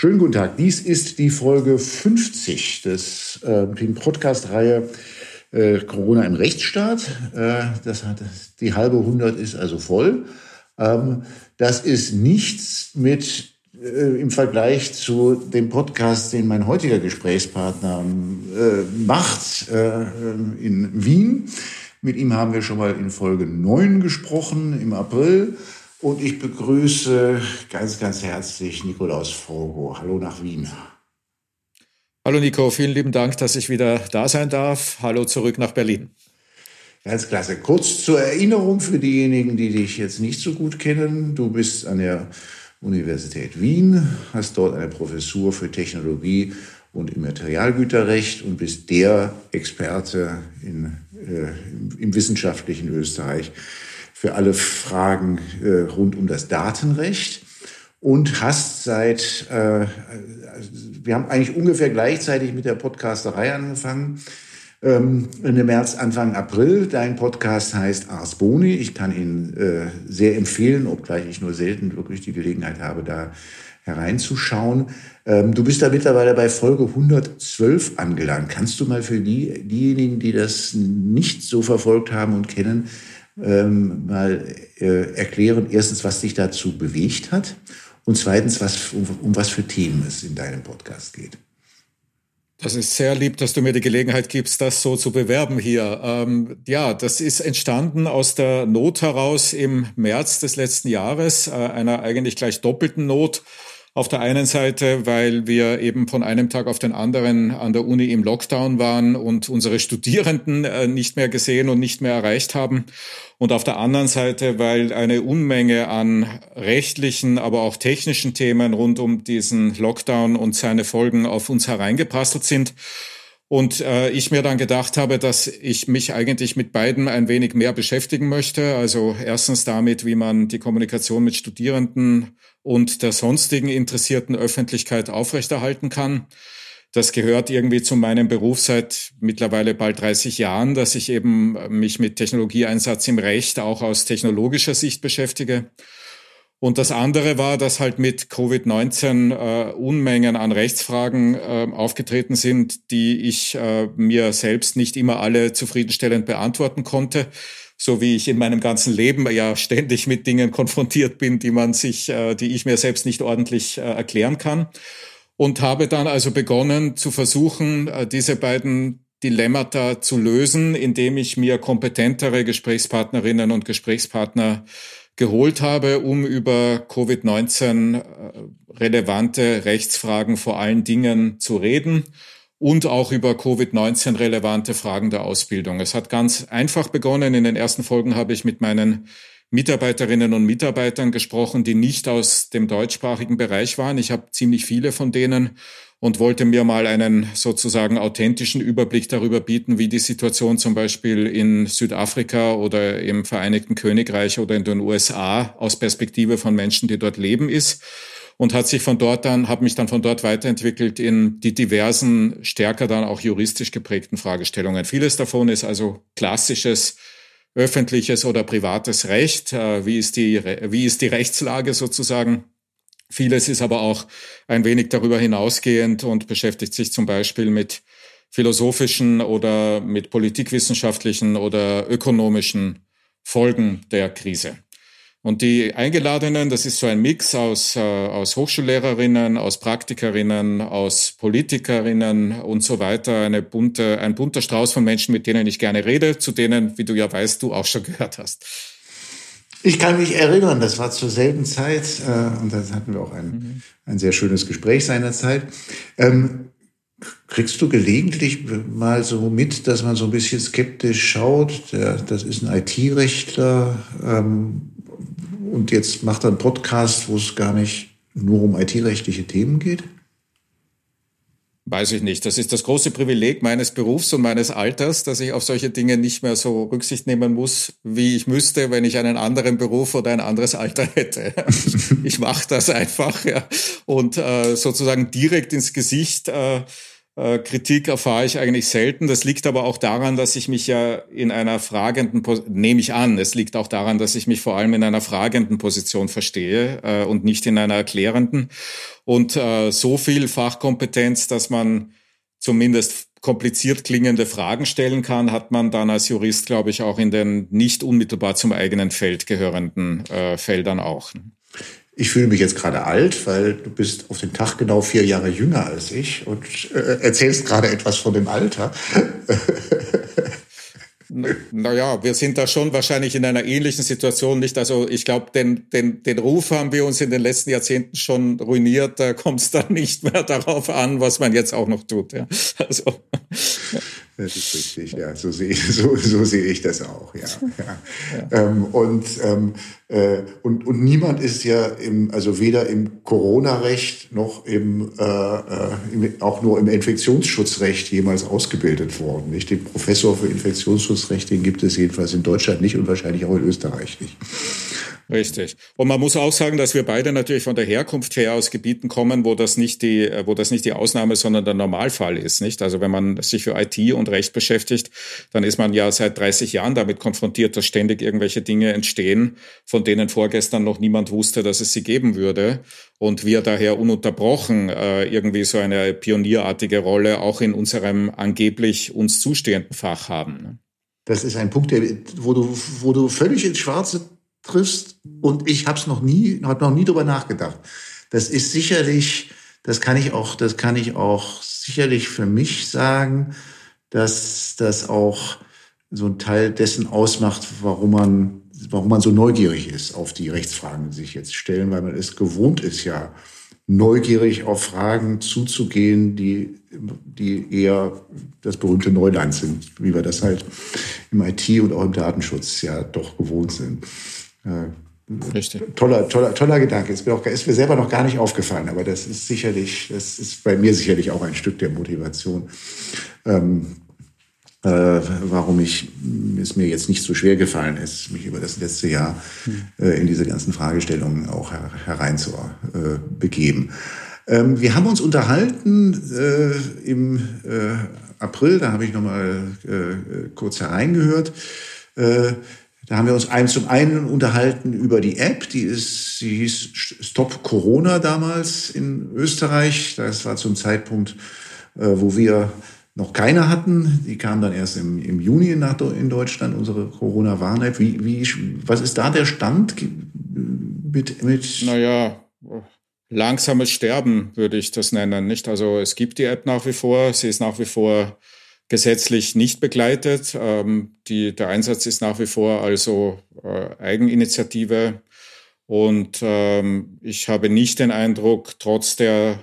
Schönen guten Tag. Dies ist die Folge 50 des äh, Podcast-Reihe äh, Corona im Rechtsstaat. Äh, das hat die halbe hundert ist also voll. Ähm, das ist nichts mit äh, im Vergleich zu dem Podcast, den mein heutiger Gesprächspartner äh, macht äh, in Wien. Mit ihm haben wir schon mal in Folge 9 gesprochen im April. Und ich begrüße ganz, ganz herzlich Nikolaus Frogo. Hallo nach Wien. Hallo Nico, vielen lieben Dank, dass ich wieder da sein darf. Hallo zurück nach Berlin. Ganz klasse. Kurz zur Erinnerung für diejenigen, die dich jetzt nicht so gut kennen. Du bist an der Universität Wien, hast dort eine Professur für Technologie und Immaterialgüterrecht und bist der Experte in, äh, im wissenschaftlichen Österreich für alle Fragen äh, rund um das Datenrecht und hast seit, äh, wir haben eigentlich ungefähr gleichzeitig mit der Podcasterei angefangen, ähm, Ende März, Anfang April. Dein Podcast heißt Ars Boni. Ich kann ihn äh, sehr empfehlen, obgleich ich nur selten wirklich die Gelegenheit habe, da hereinzuschauen. Ähm, du bist da mittlerweile bei Folge 112 angelangt. Kannst du mal für die, diejenigen, die das nicht so verfolgt haben und kennen, ähm, mal äh, erklären, erstens, was dich dazu bewegt hat und zweitens, was, um, um was für Themen es in deinem Podcast geht. Das ist sehr lieb, dass du mir die Gelegenheit gibst, das so zu bewerben hier. Ähm, ja, das ist entstanden aus der Not heraus im März des letzten Jahres, äh, einer eigentlich gleich doppelten Not. Auf der einen Seite, weil wir eben von einem Tag auf den anderen an der Uni im Lockdown waren und unsere Studierenden äh, nicht mehr gesehen und nicht mehr erreicht haben. Und auf der anderen Seite, weil eine Unmenge an rechtlichen, aber auch technischen Themen rund um diesen Lockdown und seine Folgen auf uns hereingeprasselt sind. Und äh, ich mir dann gedacht habe, dass ich mich eigentlich mit beiden ein wenig mehr beschäftigen möchte. Also erstens damit, wie man die Kommunikation mit Studierenden und der sonstigen interessierten Öffentlichkeit aufrechterhalten kann. Das gehört irgendwie zu meinem Beruf seit mittlerweile bald 30 Jahren, dass ich eben mich mit Technologieeinsatz im Recht auch aus technologischer Sicht beschäftige. Und das andere war, dass halt mit Covid-19 äh, Unmengen an Rechtsfragen äh, aufgetreten sind, die ich äh, mir selbst nicht immer alle zufriedenstellend beantworten konnte so wie ich in meinem ganzen Leben ja ständig mit Dingen konfrontiert bin, die man sich, äh, die ich mir selbst nicht ordentlich äh, erklären kann. Und habe dann also begonnen zu versuchen, äh, diese beiden Dilemmata zu lösen, indem ich mir kompetentere Gesprächspartnerinnen und Gesprächspartner geholt habe, um über Covid-19 relevante Rechtsfragen vor allen Dingen zu reden und auch über Covid-19 relevante Fragen der Ausbildung. Es hat ganz einfach begonnen. In den ersten Folgen habe ich mit meinen Mitarbeiterinnen und Mitarbeitern gesprochen, die nicht aus dem deutschsprachigen Bereich waren. Ich habe ziemlich viele von denen und wollte mir mal einen sozusagen authentischen Überblick darüber bieten, wie die Situation zum Beispiel in Südafrika oder im Vereinigten Königreich oder in den USA aus Perspektive von Menschen, die dort leben, ist und hat sich von dort dann, habe mich dann von dort weiterentwickelt in die diversen, stärker dann auch juristisch geprägten Fragestellungen. Vieles davon ist also klassisches öffentliches oder privates Recht. Äh, wie ist die, wie ist die Rechtslage sozusagen? Vieles ist aber auch ein wenig darüber hinausgehend und beschäftigt sich zum Beispiel mit philosophischen oder mit politikwissenschaftlichen oder ökonomischen Folgen der Krise. Und die Eingeladenen, das ist so ein Mix aus, äh, aus Hochschullehrerinnen, aus Praktikerinnen, aus Politikerinnen und so weiter. Eine bunte, ein bunter Strauß von Menschen, mit denen ich gerne rede, zu denen, wie du ja weißt, du auch schon gehört hast. Ich kann mich erinnern, das war zur selben Zeit äh, und da hatten wir auch ein, mhm. ein sehr schönes Gespräch seinerzeit. Ähm, kriegst du gelegentlich mal so mit, dass man so ein bisschen skeptisch schaut? Der, das ist ein IT-Rechtler. Ähm, und jetzt macht er einen Podcast, wo es gar nicht nur um IT-rechtliche Themen geht? Weiß ich nicht. Das ist das große Privileg meines Berufs und meines Alters, dass ich auf solche Dinge nicht mehr so Rücksicht nehmen muss, wie ich müsste, wenn ich einen anderen Beruf oder ein anderes Alter hätte. ich mache das einfach ja. und äh, sozusagen direkt ins Gesicht äh, Kritik erfahre ich eigentlich selten. Das liegt aber auch daran, dass ich mich ja in einer fragenden, nehme ich an, es liegt auch daran, dass ich mich vor allem in einer fragenden Position verstehe äh, und nicht in einer erklärenden. Und äh, so viel Fachkompetenz, dass man zumindest kompliziert klingende Fragen stellen kann, hat man dann als Jurist, glaube ich, auch in den nicht unmittelbar zum eigenen Feld gehörenden äh, Feldern auch. Ich fühle mich jetzt gerade alt, weil du bist auf den Tag genau vier Jahre jünger als ich und äh, erzählst gerade etwas von dem Alter. Naja, wir sind da schon wahrscheinlich in einer ähnlichen Situation, nicht? Also ich glaube, den, den, den Ruf haben wir uns in den letzten Jahrzehnten schon ruiniert. Da kommt es dann nicht mehr darauf an, was man jetzt auch noch tut. Ja. Also. Das ist richtig, ja, so sehe so, so sehe ich das auch, ja. ja. ja. Ähm, und, ähm, äh, und, und niemand ist ja im, also weder im Corona-Recht noch im, äh, äh im, auch nur im Infektionsschutzrecht jemals ausgebildet worden. Nicht? Den Professor für Infektionsschutzrecht, den gibt es jedenfalls in Deutschland nicht und wahrscheinlich auch in Österreich nicht. Richtig. Und man muss auch sagen, dass wir beide natürlich von der Herkunft her aus Gebieten kommen, wo das nicht die, wo das nicht die Ausnahme, sondern der Normalfall ist, nicht? Also wenn man sich für IT und Recht beschäftigt, dann ist man ja seit 30 Jahren damit konfrontiert, dass ständig irgendwelche Dinge entstehen, von denen vorgestern noch niemand wusste, dass es sie geben würde. Und wir daher ununterbrochen äh, irgendwie so eine pionierartige Rolle auch in unserem angeblich uns zustehenden Fach haben. Ne? Das ist ein Punkt, der, wo du, wo du völlig ins Schwarze triffst und ich habe es noch nie, habe noch nie drüber nachgedacht. Das ist sicherlich, das kann ich auch, das kann ich auch sicherlich für mich sagen, dass das auch so ein Teil dessen ausmacht, warum man, warum man so neugierig ist auf die Rechtsfragen, die sich jetzt stellen, weil man es gewohnt ist, ja neugierig auf Fragen zuzugehen, die, die eher das berühmte Neuland sind, wie wir das halt im IT und auch im Datenschutz ja doch gewohnt sind. Richtig. Toller, toller, toller Gedanke. Ist mir, auch, ist mir selber noch gar nicht aufgefallen, aber das ist sicherlich, das ist bei mir sicherlich auch ein Stück der Motivation, ähm, äh, warum ich, es mir jetzt nicht so schwer gefallen ist, mich über das letzte Jahr hm. äh, in diese ganzen Fragestellungen auch her, hereinzubegeben. Äh, ähm, wir haben uns unterhalten äh, im äh, April, da habe ich noch mal äh, kurz hereingehört. Da haben wir uns ein, zum einen unterhalten über die App, die ist, sie hieß Stop Corona damals in Österreich. Das war zum Zeitpunkt, äh, wo wir noch keine hatten. Die kam dann erst im, im Juni nach, in Deutschland, unsere Corona-Warn-App. Wie, wie, was ist da der Stand mit, mit? Naja, langsames Sterben würde ich das nennen, nicht? Also es gibt die App nach wie vor, sie ist nach wie vor gesetzlich nicht begleitet. Ähm, die, der Einsatz ist nach wie vor also äh, Eigeninitiative. Und ähm, ich habe nicht den Eindruck, trotz der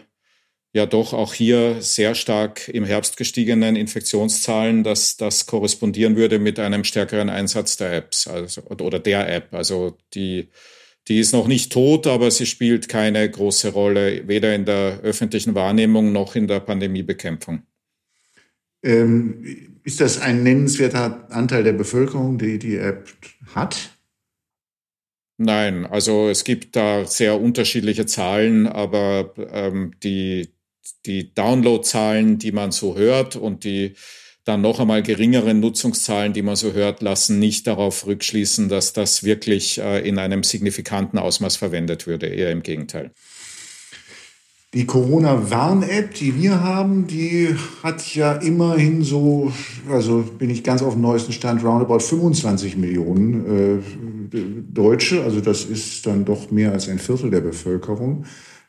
ja doch auch hier sehr stark im Herbst gestiegenen Infektionszahlen, dass das korrespondieren würde mit einem stärkeren Einsatz der Apps also, oder der App. Also die, die ist noch nicht tot, aber sie spielt keine große Rolle, weder in der öffentlichen Wahrnehmung noch in der Pandemiebekämpfung. Ähm, ist das ein nennenswerter Anteil der Bevölkerung, die die App hat? Nein, also es gibt da sehr unterschiedliche Zahlen, aber ähm, die, die Downloadzahlen, die man so hört und die dann noch einmal geringeren Nutzungszahlen, die man so hört, lassen nicht darauf rückschließen, dass das wirklich äh, in einem signifikanten Ausmaß verwendet würde. Eher im Gegenteil. Die Corona-Warn-App, die wir haben, die hat ja immerhin so, also bin ich ganz auf dem neuesten Stand, roundabout 25 Millionen äh, Deutsche. Also das ist dann doch mehr als ein Viertel der Bevölkerung.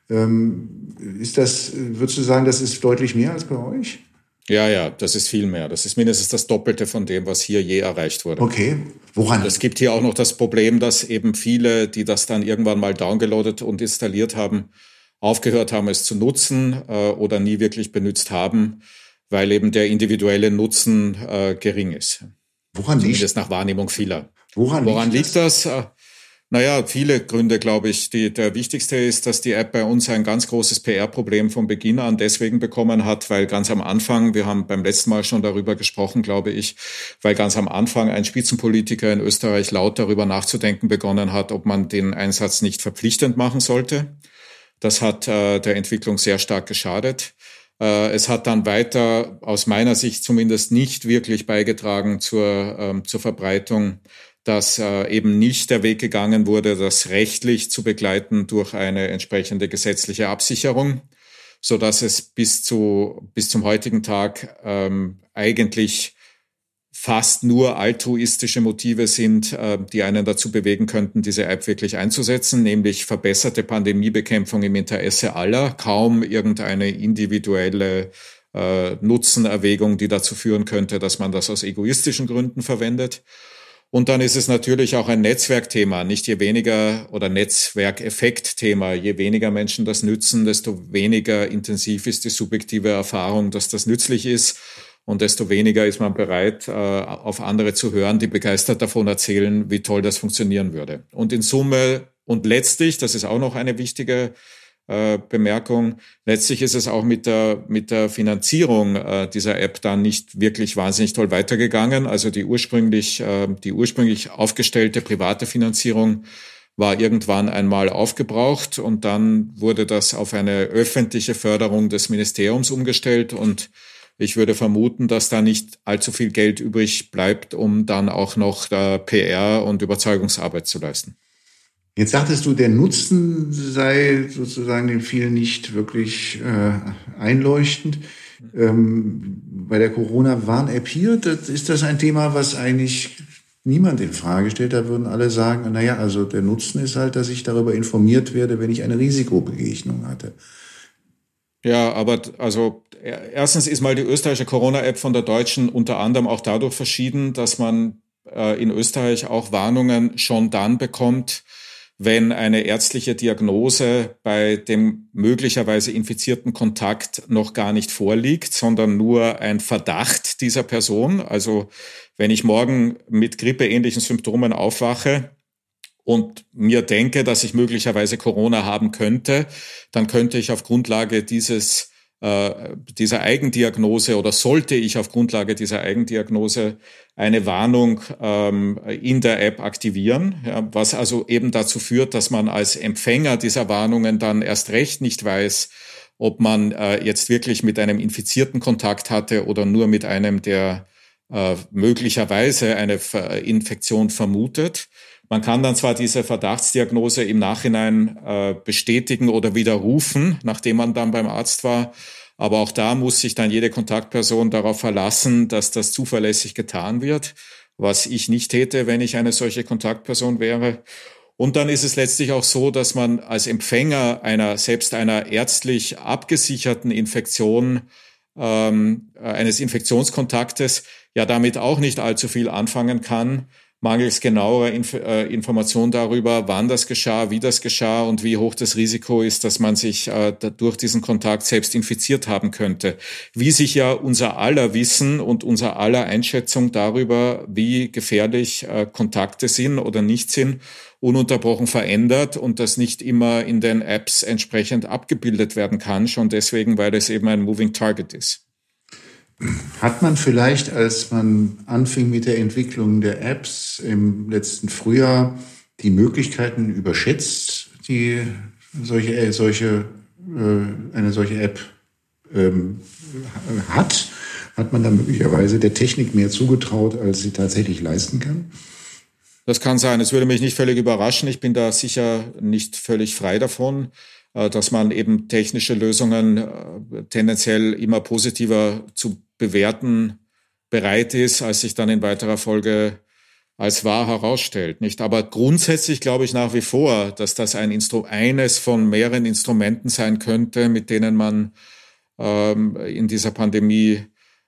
Ähm, ist das, würdest du sagen, das ist deutlich mehr als bei euch? Ja, ja, das ist viel mehr. Das ist mindestens das Doppelte von dem, was hier je erreicht wurde. Okay. Woran? Es gibt hier auch noch das Problem, dass eben viele, die das dann irgendwann mal downgeloadet und installiert haben, aufgehört haben, es zu nutzen äh, oder nie wirklich benutzt haben, weil eben der individuelle Nutzen äh, gering ist. Woran liegt das? nach Wahrnehmung vieler. Woran, Woran liegt, liegt das? das? Äh, naja, viele Gründe, glaube ich. Die, der wichtigste ist, dass die App bei uns ein ganz großes PR-Problem von Beginn an deswegen bekommen hat, weil ganz am Anfang, wir haben beim letzten Mal schon darüber gesprochen, glaube ich, weil ganz am Anfang ein Spitzenpolitiker in Österreich laut darüber nachzudenken begonnen hat, ob man den Einsatz nicht verpflichtend machen sollte. Das hat äh, der Entwicklung sehr stark geschadet. Äh, es hat dann weiter, aus meiner Sicht zumindest, nicht wirklich beigetragen zur, ähm, zur Verbreitung, dass äh, eben nicht der Weg gegangen wurde, das rechtlich zu begleiten durch eine entsprechende gesetzliche Absicherung, so dass es bis zu bis zum heutigen Tag ähm, eigentlich fast nur altruistische Motive sind, äh, die einen dazu bewegen könnten, diese App wirklich einzusetzen, nämlich verbesserte Pandemiebekämpfung im Interesse aller, kaum irgendeine individuelle äh, Nutzenerwägung, die dazu führen könnte, dass man das aus egoistischen Gründen verwendet. Und dann ist es natürlich auch ein Netzwerkthema, nicht je weniger oder Netzwerkeffektthema. Je weniger Menschen das nützen, desto weniger intensiv ist die subjektive Erfahrung, dass das nützlich ist und desto weniger ist man bereit, äh, auf andere zu hören, die begeistert davon erzählen, wie toll das funktionieren würde. Und in Summe und letztlich, das ist auch noch eine wichtige äh, Bemerkung, letztlich ist es auch mit der, mit der Finanzierung äh, dieser App dann nicht wirklich wahnsinnig toll weitergegangen. Also die ursprünglich, die ursprünglich aufgestellte private Finanzierung war irgendwann einmal aufgebraucht und dann wurde das auf eine öffentliche Förderung des Ministeriums umgestellt und ich würde vermuten, dass da nicht allzu viel Geld übrig bleibt, um dann auch noch äh, PR und Überzeugungsarbeit zu leisten. Jetzt sagtest du, der Nutzen sei sozusagen den vielen nicht wirklich äh, einleuchtend. Ähm, bei der Corona-Warn-App hier, das, ist das ein Thema, was eigentlich niemand in Frage stellt. Da würden alle sagen, naja, also der Nutzen ist halt, dass ich darüber informiert werde, wenn ich eine Risikobegegnung hatte. Ja, aber also erstens ist mal die österreichische Corona-App von der deutschen unter anderem auch dadurch verschieden, dass man äh, in Österreich auch Warnungen schon dann bekommt, wenn eine ärztliche Diagnose bei dem möglicherweise infizierten Kontakt noch gar nicht vorliegt, sondern nur ein Verdacht dieser Person. Also wenn ich morgen mit grippeähnlichen Symptomen aufwache, und mir denke, dass ich möglicherweise Corona haben könnte, dann könnte ich auf Grundlage dieses äh, dieser Eigendiagnose oder sollte ich auf Grundlage dieser Eigendiagnose eine Warnung ähm, in der App aktivieren, ja, was also eben dazu führt, dass man als Empfänger dieser Warnungen dann erst recht nicht weiß, ob man äh, jetzt wirklich mit einem Infizierten Kontakt hatte oder nur mit einem, der äh, möglicherweise eine Infektion vermutet. Man kann dann zwar diese Verdachtsdiagnose im Nachhinein äh, bestätigen oder widerrufen, nachdem man dann beim Arzt war. Aber auch da muss sich dann jede Kontaktperson darauf verlassen, dass das zuverlässig getan wird, was ich nicht täte, wenn ich eine solche Kontaktperson wäre. Und dann ist es letztlich auch so, dass man als Empfänger einer, selbst einer ärztlich abgesicherten Infektion, ähm, eines Infektionskontaktes, ja damit auch nicht allzu viel anfangen kann, mangels genauerer Inf äh, Information darüber, wann das geschah, wie das geschah und wie hoch das Risiko ist, dass man sich äh, durch diesen Kontakt selbst infiziert haben könnte. Wie sich ja unser aller Wissen und unser aller Einschätzung darüber, wie gefährlich äh, Kontakte sind oder nicht sind, ununterbrochen verändert und das nicht immer in den Apps entsprechend abgebildet werden kann, schon deswegen, weil es eben ein Moving Target ist. Hat man vielleicht, als man anfing mit der Entwicklung der Apps im letzten Frühjahr, die Möglichkeiten überschätzt, die solche, äh, solche, äh, eine solche App ähm, hat? Hat man da möglicherweise der Technik mehr zugetraut, als sie tatsächlich leisten kann? Das kann sein. Es würde mich nicht völlig überraschen. Ich bin da sicher nicht völlig frei davon. Äh, dass man eben technische Lösungen äh, tendenziell immer positiver zu bewerten bereit ist, als sich dann in weiterer Folge als wahr herausstellt. Nicht? Aber grundsätzlich glaube ich nach wie vor, dass das ein Instru eines von mehreren Instrumenten sein könnte, mit denen man ähm, in dieser Pandemie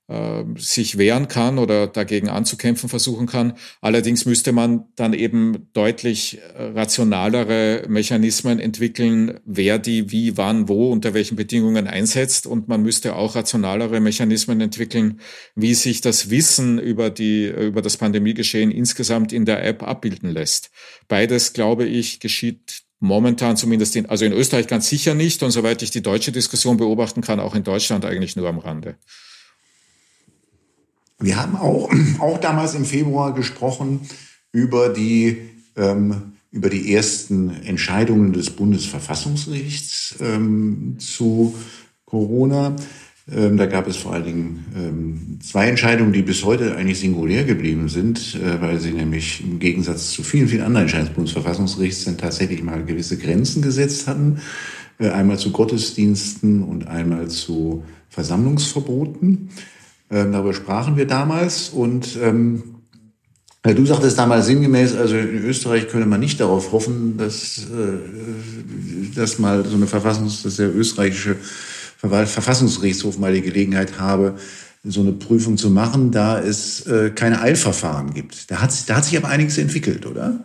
äh, sich wehren kann oder dagegen anzukämpfen versuchen kann. Allerdings müsste man dann eben deutlich äh, rationalere Mechanismen entwickeln, wer die wie, wann, wo, unter welchen Bedingungen einsetzt. Und man müsste auch rationalere Mechanismen entwickeln, wie sich das Wissen über die, über das Pandemiegeschehen insgesamt in der App abbilden lässt. Beides, glaube ich, geschieht momentan zumindest in, also in Österreich ganz sicher nicht und soweit ich die deutsche Diskussion beobachten kann, auch in Deutschland eigentlich nur am Rande. Wir haben auch, auch damals im Februar gesprochen über die, ähm, über die ersten Entscheidungen des Bundesverfassungsgerichts ähm, zu Corona. Ähm, da gab es vor allen Dingen ähm, zwei Entscheidungen, die bis heute eigentlich singulär geblieben sind, äh, weil sie nämlich im Gegensatz zu vielen, vielen anderen Entscheidungen des Bundesverfassungsgerichts dann tatsächlich mal gewisse Grenzen gesetzt hatten. Äh, einmal zu Gottesdiensten und einmal zu Versammlungsverboten. Ähm, darüber sprachen wir damals und ähm, Du sagtest damals sinngemäß, also in Österreich könne man nicht darauf hoffen, dass, äh, dass mal so eine Verfassungs, dass der österreichische Verfassungsgerichtshof mal die Gelegenheit habe, so eine Prüfung zu machen, da es äh, keine Eilverfahren gibt. Da hat, da hat sich aber einiges entwickelt, oder?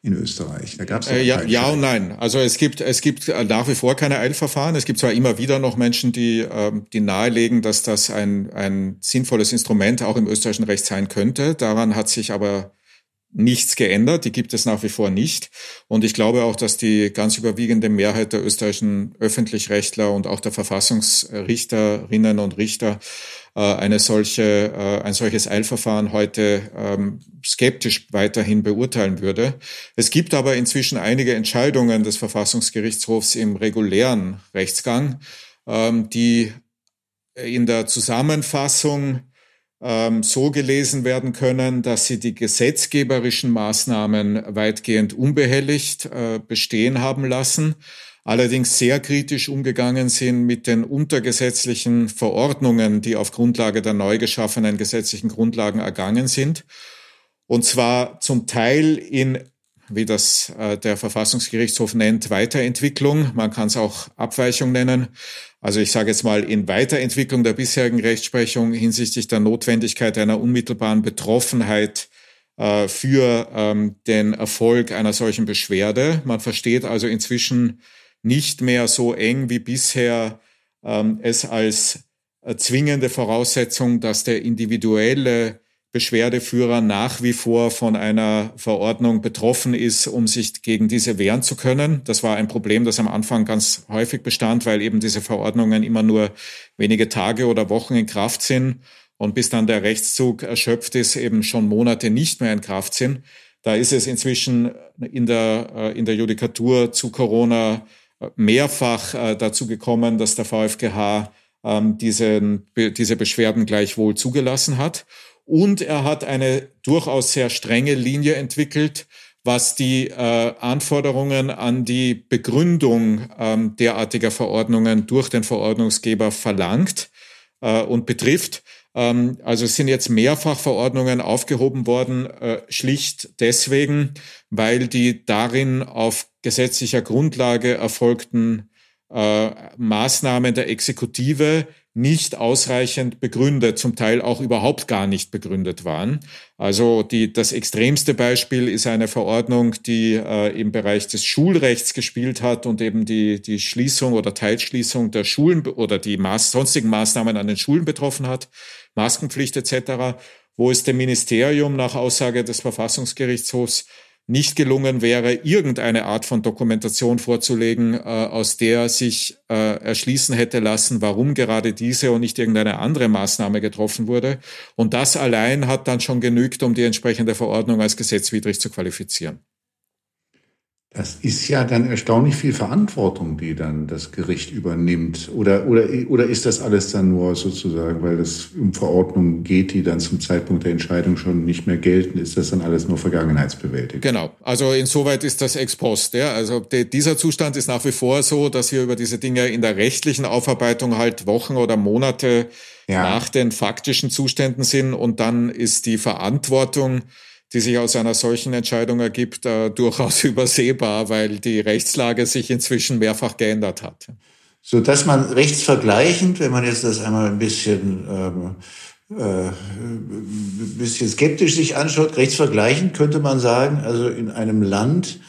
In Österreich. Da gab es äh, ja, ja und nein. Also es gibt es gibt nach wie vor keine Eilverfahren. Es gibt zwar immer wieder noch Menschen, die ähm, die nahelegen, dass das ein ein sinnvolles Instrument auch im österreichischen Recht sein könnte. Daran hat sich aber nichts geändert, die gibt es nach wie vor nicht. Und ich glaube auch, dass die ganz überwiegende Mehrheit der österreichischen Öffentlichrechtler und auch der Verfassungsrichterinnen und Richter äh, eine solche, äh, ein solches Eilverfahren heute ähm, skeptisch weiterhin beurteilen würde. Es gibt aber inzwischen einige Entscheidungen des Verfassungsgerichtshofs im regulären Rechtsgang, ähm, die in der Zusammenfassung ähm, so gelesen werden können, dass sie die gesetzgeberischen Maßnahmen weitgehend unbehelligt äh, bestehen haben lassen, allerdings sehr kritisch umgegangen sind mit den untergesetzlichen Verordnungen, die auf Grundlage der neu geschaffenen gesetzlichen Grundlagen ergangen sind. Und zwar zum Teil in wie das äh, der Verfassungsgerichtshof nennt, Weiterentwicklung. Man kann es auch Abweichung nennen. Also ich sage jetzt mal in Weiterentwicklung der bisherigen Rechtsprechung hinsichtlich der Notwendigkeit einer unmittelbaren Betroffenheit äh, für ähm, den Erfolg einer solchen Beschwerde. Man versteht also inzwischen nicht mehr so eng wie bisher ähm, es als äh, zwingende Voraussetzung, dass der individuelle Beschwerdeführer nach wie vor von einer Verordnung betroffen ist, um sich gegen diese wehren zu können. Das war ein Problem, das am Anfang ganz häufig bestand, weil eben diese Verordnungen immer nur wenige Tage oder Wochen in Kraft sind und bis dann der Rechtszug erschöpft ist, eben schon Monate nicht mehr in Kraft sind. Da ist es inzwischen in der, äh, in der Judikatur zu Corona mehrfach äh, dazu gekommen, dass der VfGH ähm, diese Beschwerden gleichwohl zugelassen hat. Und er hat eine durchaus sehr strenge Linie entwickelt, was die äh, Anforderungen an die Begründung ähm, derartiger Verordnungen durch den Verordnungsgeber verlangt äh, und betrifft. Ähm, also es sind jetzt mehrfach Verordnungen aufgehoben worden, schlicht deswegen, weil die darin auf gesetzlicher Grundlage erfolgten äh, Maßnahmen der Exekutive nicht ausreichend begründet, zum Teil auch überhaupt gar nicht begründet waren. Also die, das extremste Beispiel ist eine Verordnung, die äh, im Bereich des Schulrechts gespielt hat und eben die, die Schließung oder Teilschließung der Schulen oder die Maß, sonstigen Maßnahmen an den Schulen betroffen hat, Maskenpflicht etc., wo es dem Ministerium nach Aussage des Verfassungsgerichtshofs nicht gelungen wäre, irgendeine Art von Dokumentation vorzulegen, äh, aus der sich äh, erschließen hätte lassen, warum gerade diese und nicht irgendeine andere Maßnahme getroffen wurde. Und das allein hat dann schon genügt, um die entsprechende Verordnung als gesetzwidrig zu qualifizieren. Das ist ja dann erstaunlich viel Verantwortung, die dann das Gericht übernimmt. Oder, oder, oder ist das alles dann nur sozusagen, weil es um Verordnungen geht, die dann zum Zeitpunkt der Entscheidung schon nicht mehr gelten, ist das dann alles nur Vergangenheitsbewältigung? Genau. Also insoweit ist das ex post. Ja. Also de, dieser Zustand ist nach wie vor so, dass wir über diese Dinge in der rechtlichen Aufarbeitung halt Wochen oder Monate ja. nach den faktischen Zuständen sind und dann ist die Verantwortung die sich aus einer solchen Entscheidung ergibt, äh, durchaus übersehbar, weil die Rechtslage sich inzwischen mehrfach geändert hat. So dass man rechtsvergleichend, wenn man jetzt das einmal ein bisschen, ähm, äh, ein bisschen skeptisch sich anschaut, rechtsvergleichend könnte man sagen, also in einem Land,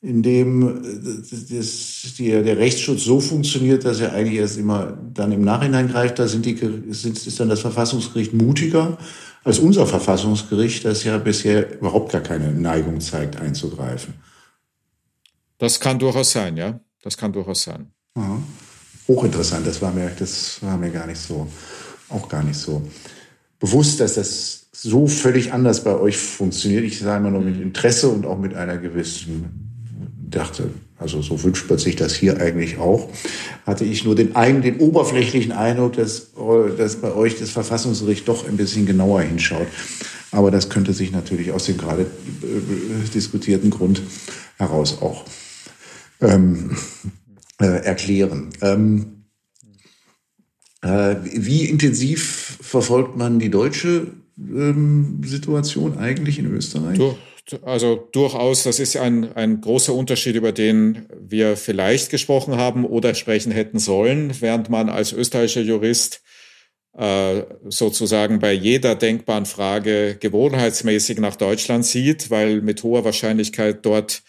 in dem äh, das, die, der Rechtsschutz so funktioniert, dass er eigentlich erst immer dann im Nachhinein greift, da sind die, sind, ist dann das Verfassungsgericht mutiger als unser Verfassungsgericht, das ja bisher überhaupt gar keine Neigung zeigt, einzugreifen. Das kann durchaus sein, ja. Das kann durchaus sein. Aha. Hochinteressant, das war mir, das war mir gar nicht so, auch gar nicht so bewusst, dass das so völlig anders bei euch funktioniert. Ich sage immer nur mit Interesse und auch mit einer gewissen, dachte, also so wünscht man sich das hier eigentlich auch, hatte ich nur den, einen, den oberflächlichen Eindruck, dass dass bei euch das Verfassungsgericht doch ein bisschen genauer hinschaut. Aber das könnte sich natürlich aus dem gerade äh, diskutierten Grund heraus auch ähm, äh, erklären. Ähm, äh, wie intensiv verfolgt man die deutsche ähm, Situation eigentlich in Österreich? Du, also durchaus, das ist ein, ein großer Unterschied, über den wir vielleicht gesprochen haben oder sprechen hätten sollen, während man als österreichischer Jurist äh, sozusagen bei jeder denkbaren Frage gewohnheitsmäßig nach Deutschland sieht, weil mit hoher Wahrscheinlichkeit dort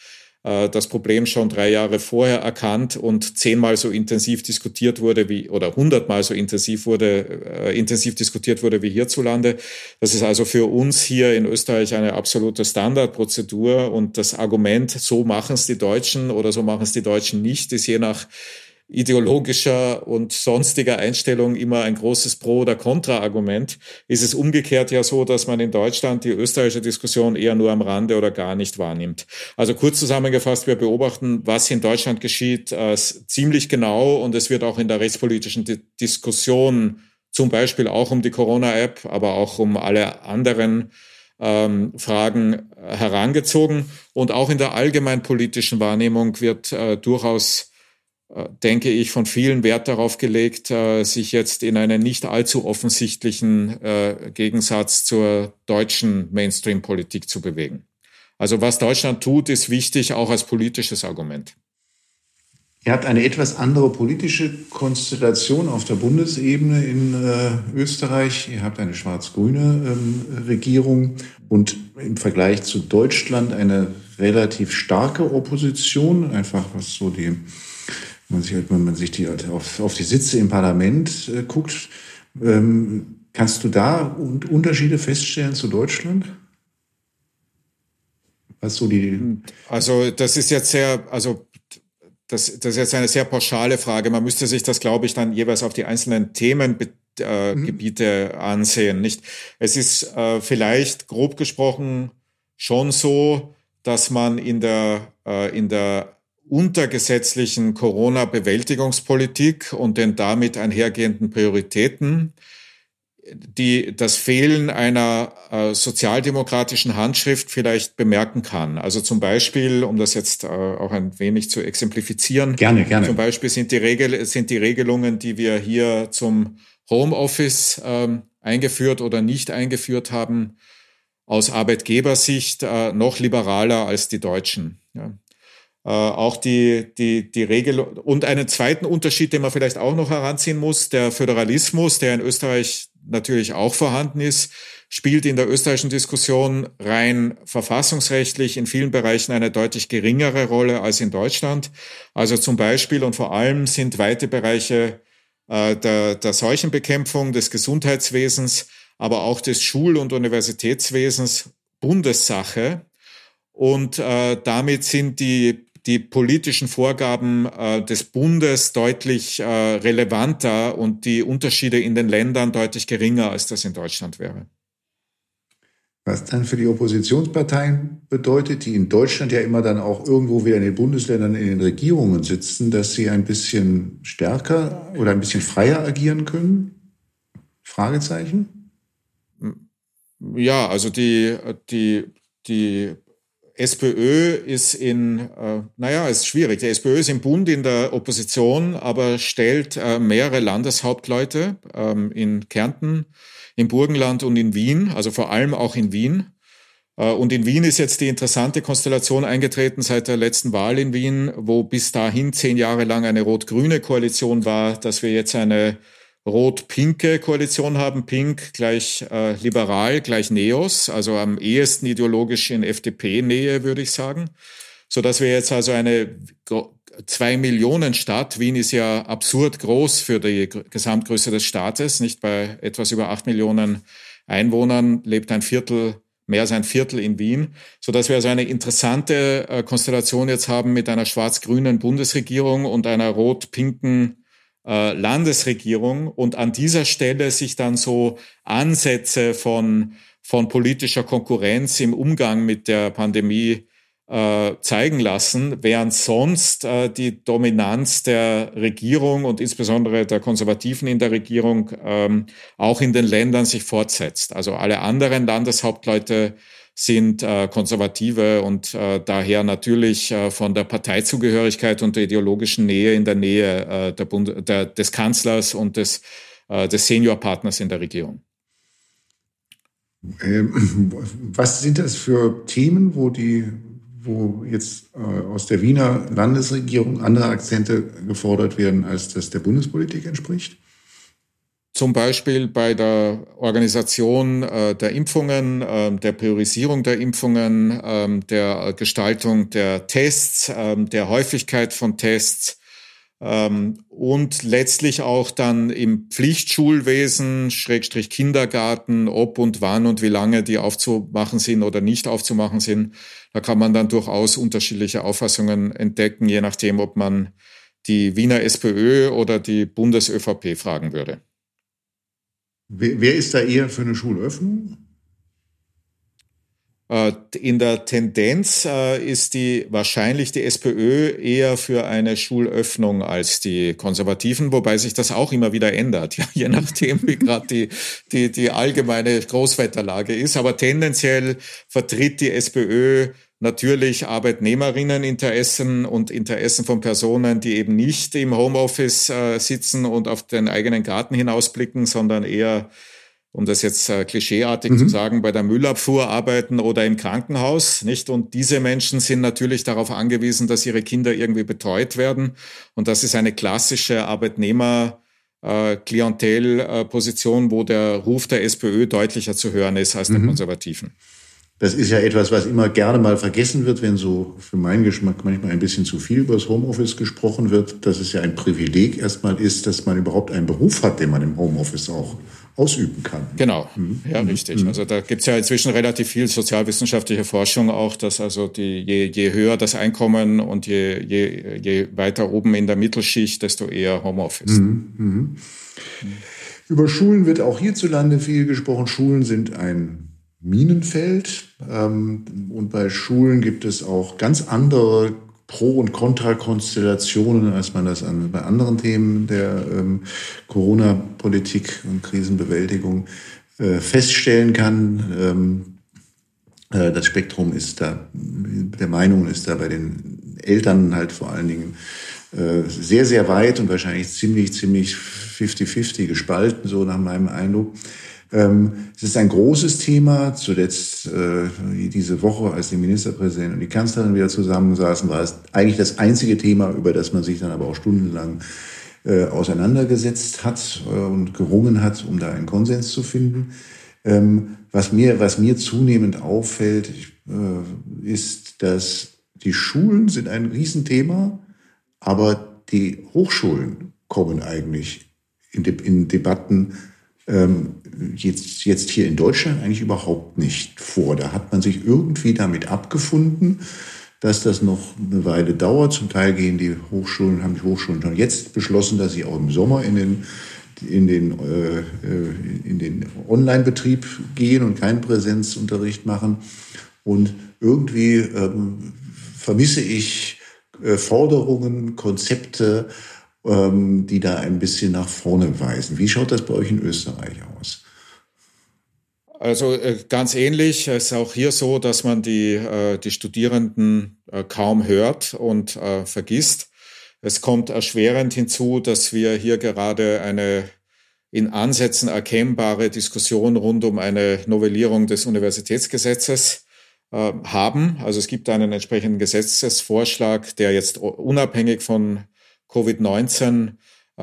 das Problem schon drei Jahre vorher erkannt und zehnmal so intensiv diskutiert wurde wie oder hundertmal so intensiv wurde äh, intensiv diskutiert wurde wie hierzulande. Das ist also für uns hier in Österreich eine absolute Standardprozedur und das Argument, so machen es die Deutschen oder so machen es die Deutschen nicht, ist je nach ideologischer und sonstiger Einstellung immer ein großes Pro- oder Kontra-Argument, ist es umgekehrt ja so, dass man in Deutschland die österreichische Diskussion eher nur am Rande oder gar nicht wahrnimmt. Also kurz zusammengefasst, wir beobachten, was in Deutschland geschieht, äh, ziemlich genau und es wird auch in der rechtspolitischen Di Diskussion zum Beispiel auch um die Corona-App, aber auch um alle anderen ähm, Fragen herangezogen. Und auch in der allgemeinpolitischen Wahrnehmung wird äh, durchaus denke ich, von vielen Wert darauf gelegt, äh, sich jetzt in einen nicht allzu offensichtlichen äh, Gegensatz zur deutschen Mainstream-Politik zu bewegen. Also was Deutschland tut, ist wichtig, auch als politisches Argument. Ihr habt eine etwas andere politische Konstellation auf der Bundesebene in äh, Österreich. Ihr habt eine schwarz-grüne ähm, Regierung und im Vergleich zu Deutschland eine relativ starke Opposition, einfach was so die man sich, wenn man sich die, auf, auf die Sitze im Parlament äh, guckt, ähm, kannst du da Unterschiede feststellen zu Deutschland? Was so die also das ist jetzt sehr, also das, das ist jetzt eine sehr pauschale Frage. Man müsste sich das, glaube ich, dann jeweils auf die einzelnen Themengebiete äh, mhm. ansehen. Nicht? Es ist äh, vielleicht grob gesprochen schon so, dass man in der, äh, in der untergesetzlichen Corona-Bewältigungspolitik und den damit einhergehenden Prioritäten die das Fehlen einer äh, sozialdemokratischen Handschrift vielleicht bemerken kann. Also zum Beispiel, um das jetzt äh, auch ein wenig zu exemplifizieren. Gerne, gerne. Zum Beispiel sind die, Regel, sind die Regelungen, die wir hier zum Homeoffice ähm, eingeführt oder nicht eingeführt haben, aus Arbeitgebersicht äh, noch liberaler als die Deutschen. Ja. Äh, auch die, die, die Regel und einen zweiten Unterschied, den man vielleicht auch noch heranziehen muss, der Föderalismus, der in Österreich natürlich auch vorhanden ist, spielt in der österreichischen Diskussion rein verfassungsrechtlich in vielen Bereichen eine deutlich geringere Rolle als in Deutschland. Also zum Beispiel und vor allem sind weite Bereiche äh, der, der Seuchenbekämpfung, des Gesundheitswesens, aber auch des Schul- und Universitätswesens Bundessache. Und äh, damit sind die die politischen Vorgaben äh, des Bundes deutlich äh, relevanter und die Unterschiede in den Ländern deutlich geringer, als das in Deutschland wäre. Was dann für die Oppositionsparteien bedeutet, die in Deutschland ja immer dann auch irgendwo wieder in den Bundesländern in den Regierungen sitzen, dass sie ein bisschen stärker oder ein bisschen freier agieren können? Fragezeichen? Ja, also die, die, die SPÖ ist in, äh, naja, ist schwierig. Die SPÖ ist im Bund in der Opposition, aber stellt äh, mehrere Landeshauptleute ähm, in Kärnten, im Burgenland und in Wien, also vor allem auch in Wien. Äh, und in Wien ist jetzt die interessante Konstellation eingetreten seit der letzten Wahl in Wien, wo bis dahin zehn Jahre lang eine rot-grüne Koalition war, dass wir jetzt eine rot-pinke Koalition haben. Pink gleich äh, liberal, gleich Neos, also am ehesten ideologisch in FDP-Nähe, würde ich sagen. So dass wir jetzt also eine zwei Millionen Stadt, Wien ist ja absurd groß für die Gesamtgröße des Staates, nicht bei etwas über acht Millionen Einwohnern lebt ein Viertel mehr als ein Viertel in Wien, so dass wir also eine interessante äh, Konstellation jetzt haben mit einer schwarz-grünen Bundesregierung und einer rot-pinken äh, Landesregierung und an dieser Stelle sich dann so Ansätze von, von politischer Konkurrenz im Umgang mit der Pandemie äh, zeigen lassen, während sonst äh, die Dominanz der Regierung und insbesondere der Konservativen in der Regierung ähm, auch in den Ländern sich fortsetzt. Also alle anderen Landeshauptleute sind äh, Konservative und äh, daher natürlich äh, von der Parteizugehörigkeit und der ideologischen Nähe in der Nähe äh, der Bund der, des Kanzlers und des, äh, des Seniorpartners in der Regierung. Ähm, was sind das für Themen, wo die wo jetzt äh, aus der Wiener Landesregierung andere Akzente gefordert werden, als das der Bundespolitik entspricht? Zum Beispiel bei der Organisation äh, der Impfungen, äh, der Priorisierung der Impfungen, äh, der Gestaltung der Tests, ähm, der Häufigkeit von Tests, ähm, und letztlich auch dann im Pflichtschulwesen, Schrägstrich Kindergarten, ob und wann und wie lange die aufzumachen sind oder nicht aufzumachen sind. Da kann man dann durchaus unterschiedliche Auffassungen entdecken, je nachdem, ob man die Wiener SPÖ oder die Bundes-ÖVP fragen würde. Wer ist da eher für eine Schulöffnung? Äh, in der Tendenz äh, ist die wahrscheinlich die SPÖ eher für eine Schulöffnung als die Konservativen, wobei sich das auch immer wieder ändert, ja, je nachdem, wie gerade die, die, die allgemeine Großwetterlage ist. Aber tendenziell vertritt die SPÖ natürlich Arbeitnehmerinneninteressen und Interessen von Personen, die eben nicht im Homeoffice äh, sitzen und auf den eigenen Garten hinausblicken, sondern eher um das jetzt äh, klischeeartig mhm. zu sagen, bei der Müllabfuhr arbeiten oder im Krankenhaus, nicht? Und diese Menschen sind natürlich darauf angewiesen, dass ihre Kinder irgendwie betreut werden. Und das ist eine klassische Arbeitnehmer- äh, Klientelposition, wo der Ruf der SPÖ deutlicher zu hören ist als mhm. der Konservativen. Das ist ja etwas, was immer gerne mal vergessen wird, wenn so für meinen Geschmack manchmal ein bisschen zu viel über das Homeoffice gesprochen wird, dass es ja ein Privileg erstmal ist, dass man überhaupt einen Beruf hat, den man im Homeoffice auch ausüben kann. Genau, mhm. ja, mhm. richtig. Mhm. Also da gibt es ja inzwischen relativ viel sozialwissenschaftliche Forschung auch, dass also die, je, je höher das Einkommen und je, je, je weiter oben in der Mittelschicht, desto eher Homeoffice. Mhm. mhm. Über Schulen wird auch hierzulande viel gesprochen. Schulen sind ein Minenfeld. Ähm, und bei Schulen gibt es auch ganz andere Pro- und Kontrakonstellationen, als man das an, bei anderen Themen der ähm, Corona-Politik und Krisenbewältigung äh, feststellen kann. Ähm, äh, das Spektrum ist da, der Meinung ist da bei den Eltern halt vor allen Dingen äh, sehr, sehr weit und wahrscheinlich ziemlich, ziemlich 50-50 gespalten, so nach meinem Eindruck. Ähm, es ist ein großes Thema. Zuletzt äh, diese Woche, als die Ministerpräsident und die Kanzlerin wieder zusammensaßen, war es eigentlich das einzige Thema, über das man sich dann aber auch stundenlang äh, auseinandergesetzt hat äh, und gerungen hat, um da einen Konsens zu finden. Ähm, was mir, was mir zunehmend auffällt, äh, ist, dass die Schulen sind ein Riesenthema, aber die Hochschulen kommen eigentlich in, De in Debatten ähm, jetzt, jetzt hier in Deutschland eigentlich überhaupt nicht vor. Da hat man sich irgendwie damit abgefunden, dass das noch eine Weile dauert. Zum Teil gehen die Hochschulen, haben die Hochschulen schon jetzt beschlossen, dass sie auch im Sommer in den in den, äh, in den Online-Betrieb gehen und keinen Präsenzunterricht machen. Und irgendwie ähm, vermisse ich äh, Forderungen, Konzepte, ähm, die da ein bisschen nach vorne weisen. Wie schaut das bei euch in Österreich aus? Also äh, ganz ähnlich. Es ist auch hier so, dass man die, äh, die Studierenden äh, kaum hört und vergisst. Es kommt erschwerend hinzu, dass wir hier gerade eine in Ansätzen erkennbare Diskussion rund um eine Novellierung des Universitätsgesetzes haben. Also es gibt einen entsprechenden Gesetzesvorschlag, der jetzt unabhängig von Covid-19 äh,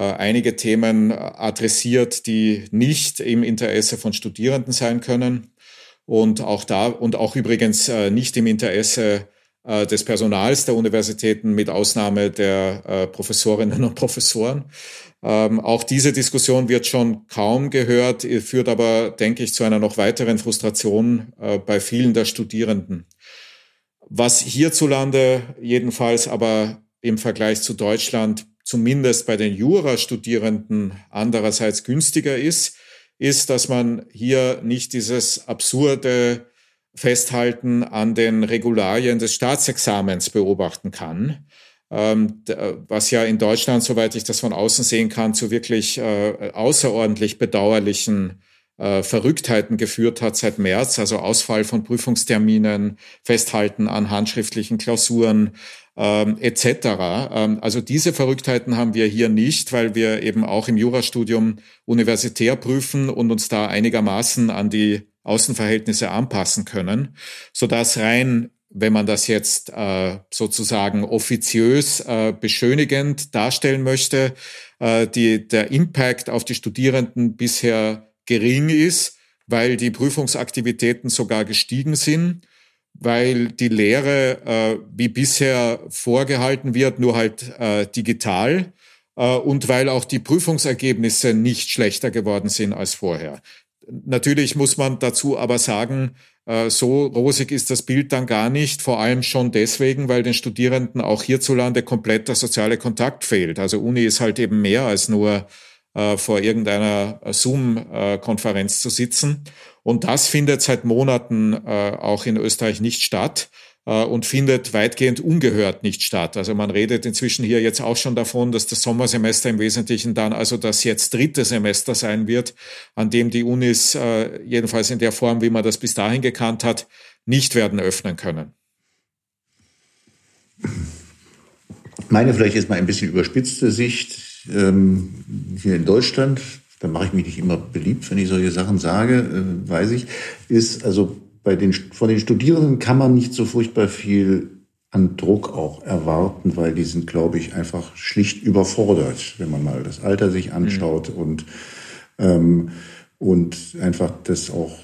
einige Themen äh, adressiert, die nicht im Interesse von Studierenden sein können und auch da und auch übrigens äh, nicht im Interesse des Personals der Universitäten mit Ausnahme der Professorinnen und Professoren. Ähm, auch diese Diskussion wird schon kaum gehört, führt aber, denke ich, zu einer noch weiteren Frustration bei vielen der Studierenden. Was hierzulande jedenfalls aber im Vergleich zu Deutschland zumindest bei den Jurastudierenden andererseits günstiger ist, ist, dass man hier nicht dieses absurde Festhalten an den Regularien des Staatsexamens beobachten kann, ähm, was ja in Deutschland, soweit ich das von außen sehen kann, zu wirklich äh, außerordentlich bedauerlichen äh, Verrücktheiten geführt hat seit März, also Ausfall von Prüfungsterminen, Festhalten an handschriftlichen Klausuren ähm, etc. Ähm, also diese Verrücktheiten haben wir hier nicht, weil wir eben auch im Jurastudium universitär prüfen und uns da einigermaßen an die Außenverhältnisse anpassen können, so dass rein wenn man das jetzt äh, sozusagen offiziös äh, beschönigend darstellen möchte, äh, die, der Impact auf die Studierenden bisher gering ist, weil die Prüfungsaktivitäten sogar gestiegen sind, weil die Lehre äh, wie bisher vorgehalten wird, nur halt äh, digital äh, und weil auch die Prüfungsergebnisse nicht schlechter geworden sind als vorher. Natürlich muss man dazu aber sagen, äh, so rosig ist das Bild dann gar nicht, vor allem schon deswegen, weil den Studierenden auch hierzulande komplett der soziale Kontakt fehlt. Also Uni ist halt eben mehr als nur äh, vor irgendeiner Zoom-Konferenz zu sitzen. Und das findet seit Monaten äh, auch in Österreich nicht statt äh, und findet weitgehend ungehört nicht statt. Also man redet inzwischen hier jetzt auch schon davon, dass das Sommersemester im Wesentlichen dann also das jetzt dritte Semester sein wird, an dem die Unis äh, jedenfalls in der Form, wie man das bis dahin gekannt hat, nicht werden öffnen können. Meine vielleicht jetzt mal ein bisschen überspitzte Sicht ähm, hier in Deutschland, da mache ich mich nicht immer beliebt, wenn ich solche Sachen sage, äh, weiß ich, ist also bei den, von den Studierenden kann man nicht so furchtbar viel an Druck auch erwarten, weil die sind, glaube ich, einfach schlicht überfordert, wenn man mal das Alter sich anschaut mhm. und ähm, und einfach das auch,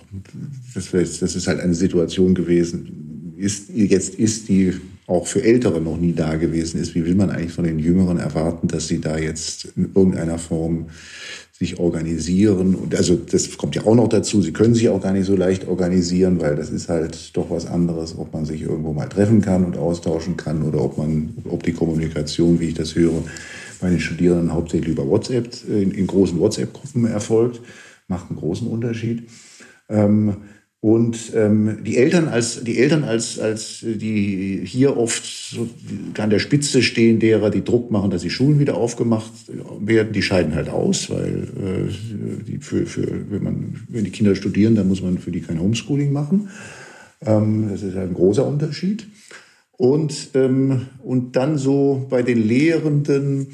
das, das ist halt eine Situation gewesen, ist jetzt ist die auch für Ältere noch nie da gewesen ist. Wie will man eigentlich von den Jüngeren erwarten, dass sie da jetzt in irgendeiner Form sich organisieren. Und also das kommt ja auch noch dazu. Sie können sich auch gar nicht so leicht organisieren, weil das ist halt doch was anderes, ob man sich irgendwo mal treffen kann und austauschen kann oder ob man, ob die Kommunikation, wie ich das höre, bei den Studierenden hauptsächlich über WhatsApp, in, in großen WhatsApp-Gruppen erfolgt, macht einen großen Unterschied. Ähm, und ähm, die Eltern als die Eltern als als die hier oft so an der Spitze stehen, derer die Druck machen, dass die Schulen wieder aufgemacht werden, die scheiden halt aus, weil äh, die für, für wenn man wenn die Kinder studieren, dann muss man für die kein Homeschooling machen. Ähm, das ist halt ein großer Unterschied. Und ähm, und dann so bei den Lehrenden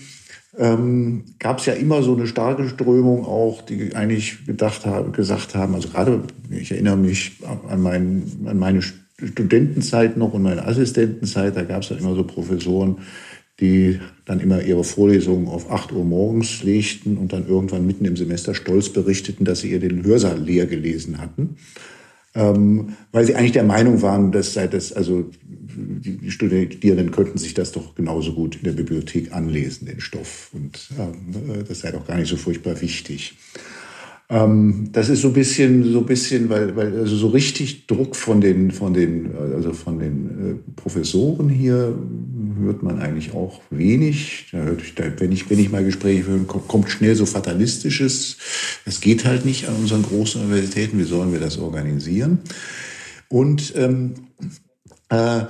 ähm, gab es ja immer so eine starke Strömung auch, die eigentlich gedacht haben, gesagt haben, also gerade, ich erinnere mich an, mein, an meine Studentenzeit noch und meine Assistentenzeit, da gab es ja immer so Professoren, die dann immer ihre Vorlesungen auf 8 Uhr morgens legten und dann irgendwann mitten im Semester stolz berichteten, dass sie ihr den Hörsaal leer gelesen hatten. Ähm, weil sie eigentlich der Meinung waren, dass sei das, also die Studierenden könnten sich das doch genauso gut in der Bibliothek anlesen, den Stoff. Und äh, das sei doch gar nicht so furchtbar wichtig. Ähm, das ist so ein bisschen, so ein bisschen, weil, weil also so richtig Druck von den, von den, also von den äh, Professoren hier hört man eigentlich auch wenig. Da hört da, wenn ich, wenn ich mal Gespräche höre, kommt schnell so fatalistisches. Es geht halt nicht an unseren großen Universitäten. Wie sollen wir das organisieren? Und ähm, äh,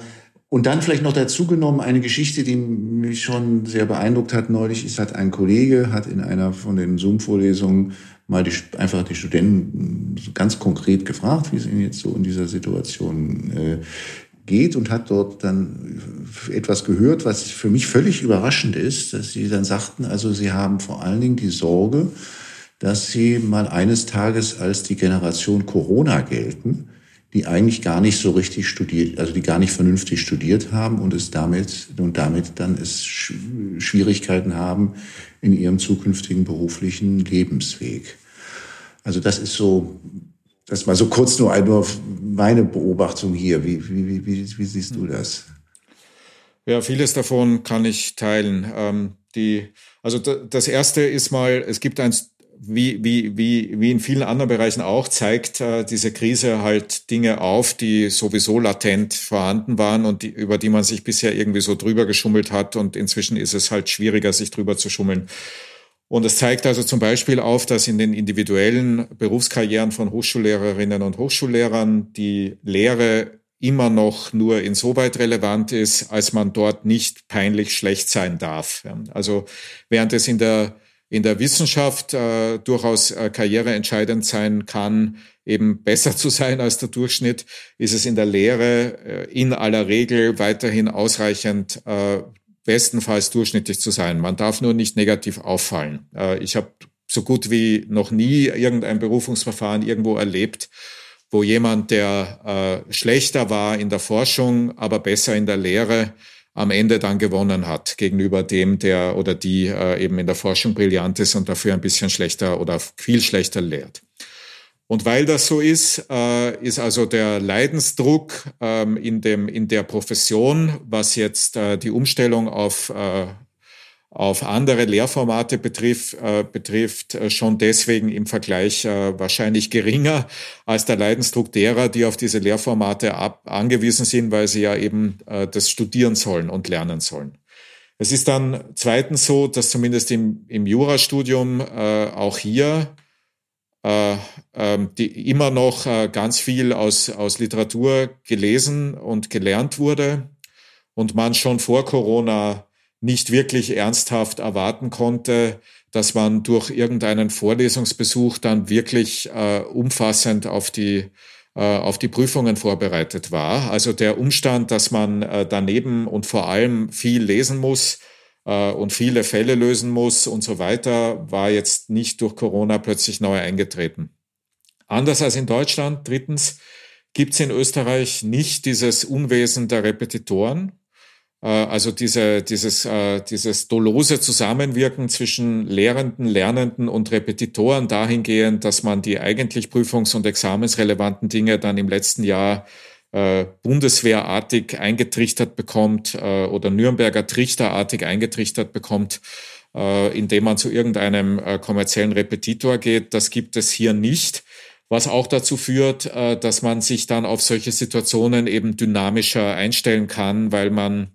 und dann vielleicht noch dazu genommen eine Geschichte, die mich schon sehr beeindruckt hat neulich. Es hat ein Kollege, hat in einer von den Zoom-Vorlesungen mal die, einfach die Studenten ganz konkret gefragt, wie es ihnen jetzt so in dieser Situation äh, geht und hat dort dann etwas gehört, was für mich völlig überraschend ist, dass sie dann sagten, also sie haben vor allen Dingen die Sorge, dass sie mal eines Tages als die Generation Corona gelten die eigentlich gar nicht so richtig studiert, also die gar nicht vernünftig studiert haben und es damit und damit dann es Schwierigkeiten haben in ihrem zukünftigen beruflichen Lebensweg. Also das ist so, das mal so kurz nur, nur meine Beobachtung hier. Wie, wie, wie, wie siehst du das? Ja, vieles davon kann ich teilen. Ähm, die, also das erste ist mal, es gibt ein wie, wie, wie, wie in vielen anderen Bereichen auch, zeigt äh, diese Krise halt Dinge auf, die sowieso latent vorhanden waren und die, über die man sich bisher irgendwie so drüber geschummelt hat. Und inzwischen ist es halt schwieriger, sich drüber zu schummeln. Und es zeigt also zum Beispiel auf, dass in den individuellen Berufskarrieren von Hochschullehrerinnen und Hochschullehrern die Lehre immer noch nur insoweit relevant ist, als man dort nicht peinlich schlecht sein darf. Also während es in der in der Wissenschaft äh, durchaus äh, karriereentscheidend sein kann, eben besser zu sein als der Durchschnitt, ist es in der Lehre äh, in aller Regel weiterhin ausreichend, äh, bestenfalls durchschnittlich zu sein. Man darf nur nicht negativ auffallen. Äh, ich habe so gut wie noch nie irgendein Berufungsverfahren irgendwo erlebt, wo jemand, der äh, schlechter war in der Forschung, aber besser in der Lehre, am Ende dann gewonnen hat gegenüber dem, der oder die äh, eben in der Forschung brillant ist und dafür ein bisschen schlechter oder viel schlechter lehrt. Und weil das so ist, äh, ist also der Leidensdruck ähm, in, dem, in der Profession, was jetzt äh, die Umstellung auf äh, auf andere Lehrformate betrifft, äh, betrifft äh, schon deswegen im Vergleich äh, wahrscheinlich geringer als der Leidensdruck derer, die auf diese Lehrformate ab, angewiesen sind, weil sie ja eben äh, das studieren sollen und lernen sollen. Es ist dann zweitens so, dass zumindest im, im Jurastudium äh, auch hier äh, ähm, die immer noch äh, ganz viel aus, aus Literatur gelesen und gelernt wurde und man schon vor Corona nicht wirklich ernsthaft erwarten konnte, dass man durch irgendeinen Vorlesungsbesuch dann wirklich äh, umfassend auf die äh, auf die Prüfungen vorbereitet war. Also der Umstand, dass man äh, daneben und vor allem viel lesen muss äh, und viele Fälle lösen muss und so weiter, war jetzt nicht durch Corona plötzlich neu eingetreten. Anders als in Deutschland, drittens, gibt es in Österreich nicht dieses Unwesen der Repetitoren. Äh, also diese, dieses, äh, dieses dolose Zusammenwirken zwischen Lehrenden, Lernenden und Repetitoren dahingehend, dass man die eigentlich prüfungs- und examensrelevanten Dinge dann im letzten Jahr äh, bundeswehrartig eingetrichtert bekommt oder Nürnberger Trichterartig eingetrichtert bekommt, indem man zu irgendeinem kommerziellen Repetitor geht. Das gibt es hier nicht was auch dazu führt, dass man sich dann auf solche Situationen eben dynamischer einstellen kann, weil man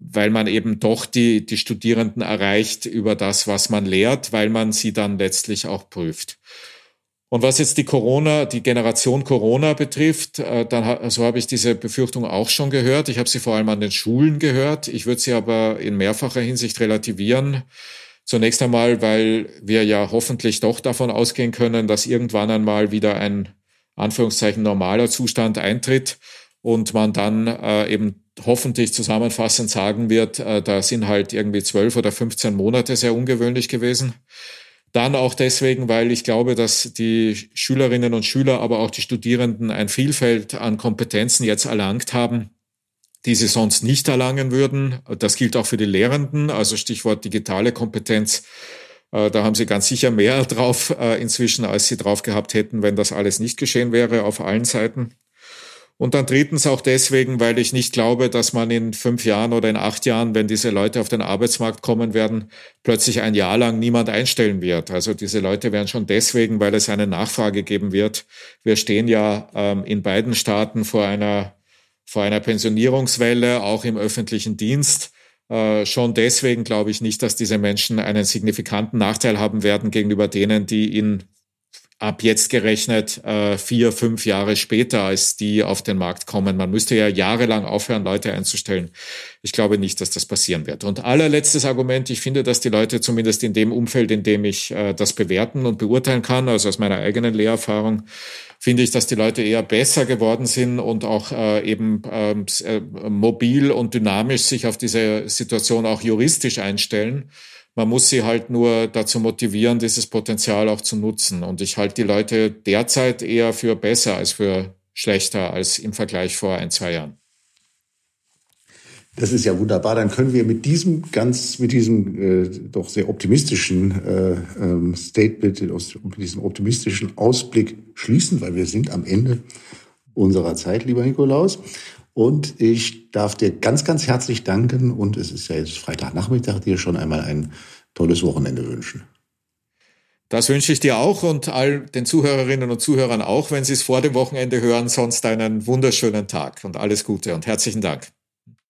weil man eben doch die, die Studierenden erreicht über das, was man lehrt, weil man sie dann letztlich auch prüft. Und was jetzt die Corona, die Generation Corona betrifft, äh, dann so habe ich diese Befürchtung auch schon gehört. Ich habe sie vor allem an den Schulen gehört. Ich würde sie aber in mehrfacher Hinsicht relativieren. Zunächst einmal, weil wir ja hoffentlich doch davon ausgehen können, dass irgendwann einmal wieder ein Anführungszeichen normaler Zustand eintritt und man dann äh, eben hoffentlich zusammenfassend sagen wird, äh, da sind halt irgendwie zwölf oder 15 Monate sehr ungewöhnlich gewesen. Dann auch deswegen, weil ich glaube, dass die Schülerinnen und Schüler, aber auch die Studierenden ein Vielfalt an Kompetenzen jetzt erlangt haben, die sie sonst nicht erlangen würden. Das gilt auch für die Lehrenden, also Stichwort digitale Kompetenz. Äh, da haben sie ganz sicher mehr drauf äh, inzwischen, als sie drauf gehabt hätten, wenn das alles nicht geschehen wäre auf allen Seiten. Und dann drittens auch deswegen, weil ich nicht glaube, dass man in fünf Jahren oder in acht Jahren, wenn diese Leute auf den Arbeitsmarkt kommen werden, plötzlich ein Jahr lang niemand einstellen wird. Also diese Leute werden schon deswegen, weil es eine Nachfrage geben wird. Wir stehen ja ähm, in beiden Staaten vor einer, vor einer Pensionierungswelle, auch im öffentlichen Dienst. Äh, schon deswegen glaube ich nicht, dass diese Menschen einen signifikanten Nachteil haben werden gegenüber denen, die in ab jetzt gerechnet äh, vier, fünf Jahre später, als die auf den Markt kommen. Man müsste ja jahrelang aufhören, Leute einzustellen. Ich glaube nicht, dass das passieren wird. Und allerletztes Argument, ich finde, dass die Leute zumindest in dem Umfeld, in dem ich äh, das bewerten und beurteilen kann, also aus meiner eigenen Lehrerfahrung, finde ich, dass die Leute eher besser geworden sind und auch äh, eben ähm, äh, mobil und dynamisch sich auf diese Situation auch juristisch einstellen man muss sie halt nur dazu motivieren, dieses Potenzial auch zu nutzen. Und ich halte die Leute derzeit eher für besser als für schlechter als im Vergleich vor ein, zwei Jahren. Das ist ja wunderbar. Dann können wir mit diesem ganz, mit diesem äh, doch sehr optimistischen äh, ähm, Statement, mit diesem optimistischen Ausblick schließen, weil wir sind am Ende unserer Zeit, lieber Nikolaus. Und ich darf dir ganz, ganz herzlich danken. Und es ist ja jetzt Freitagnachmittag, dir schon einmal ein tolles Wochenende wünschen. Das wünsche ich dir auch und all den Zuhörerinnen und Zuhörern auch, wenn sie es vor dem Wochenende hören. Sonst einen wunderschönen Tag und alles Gute und herzlichen Dank.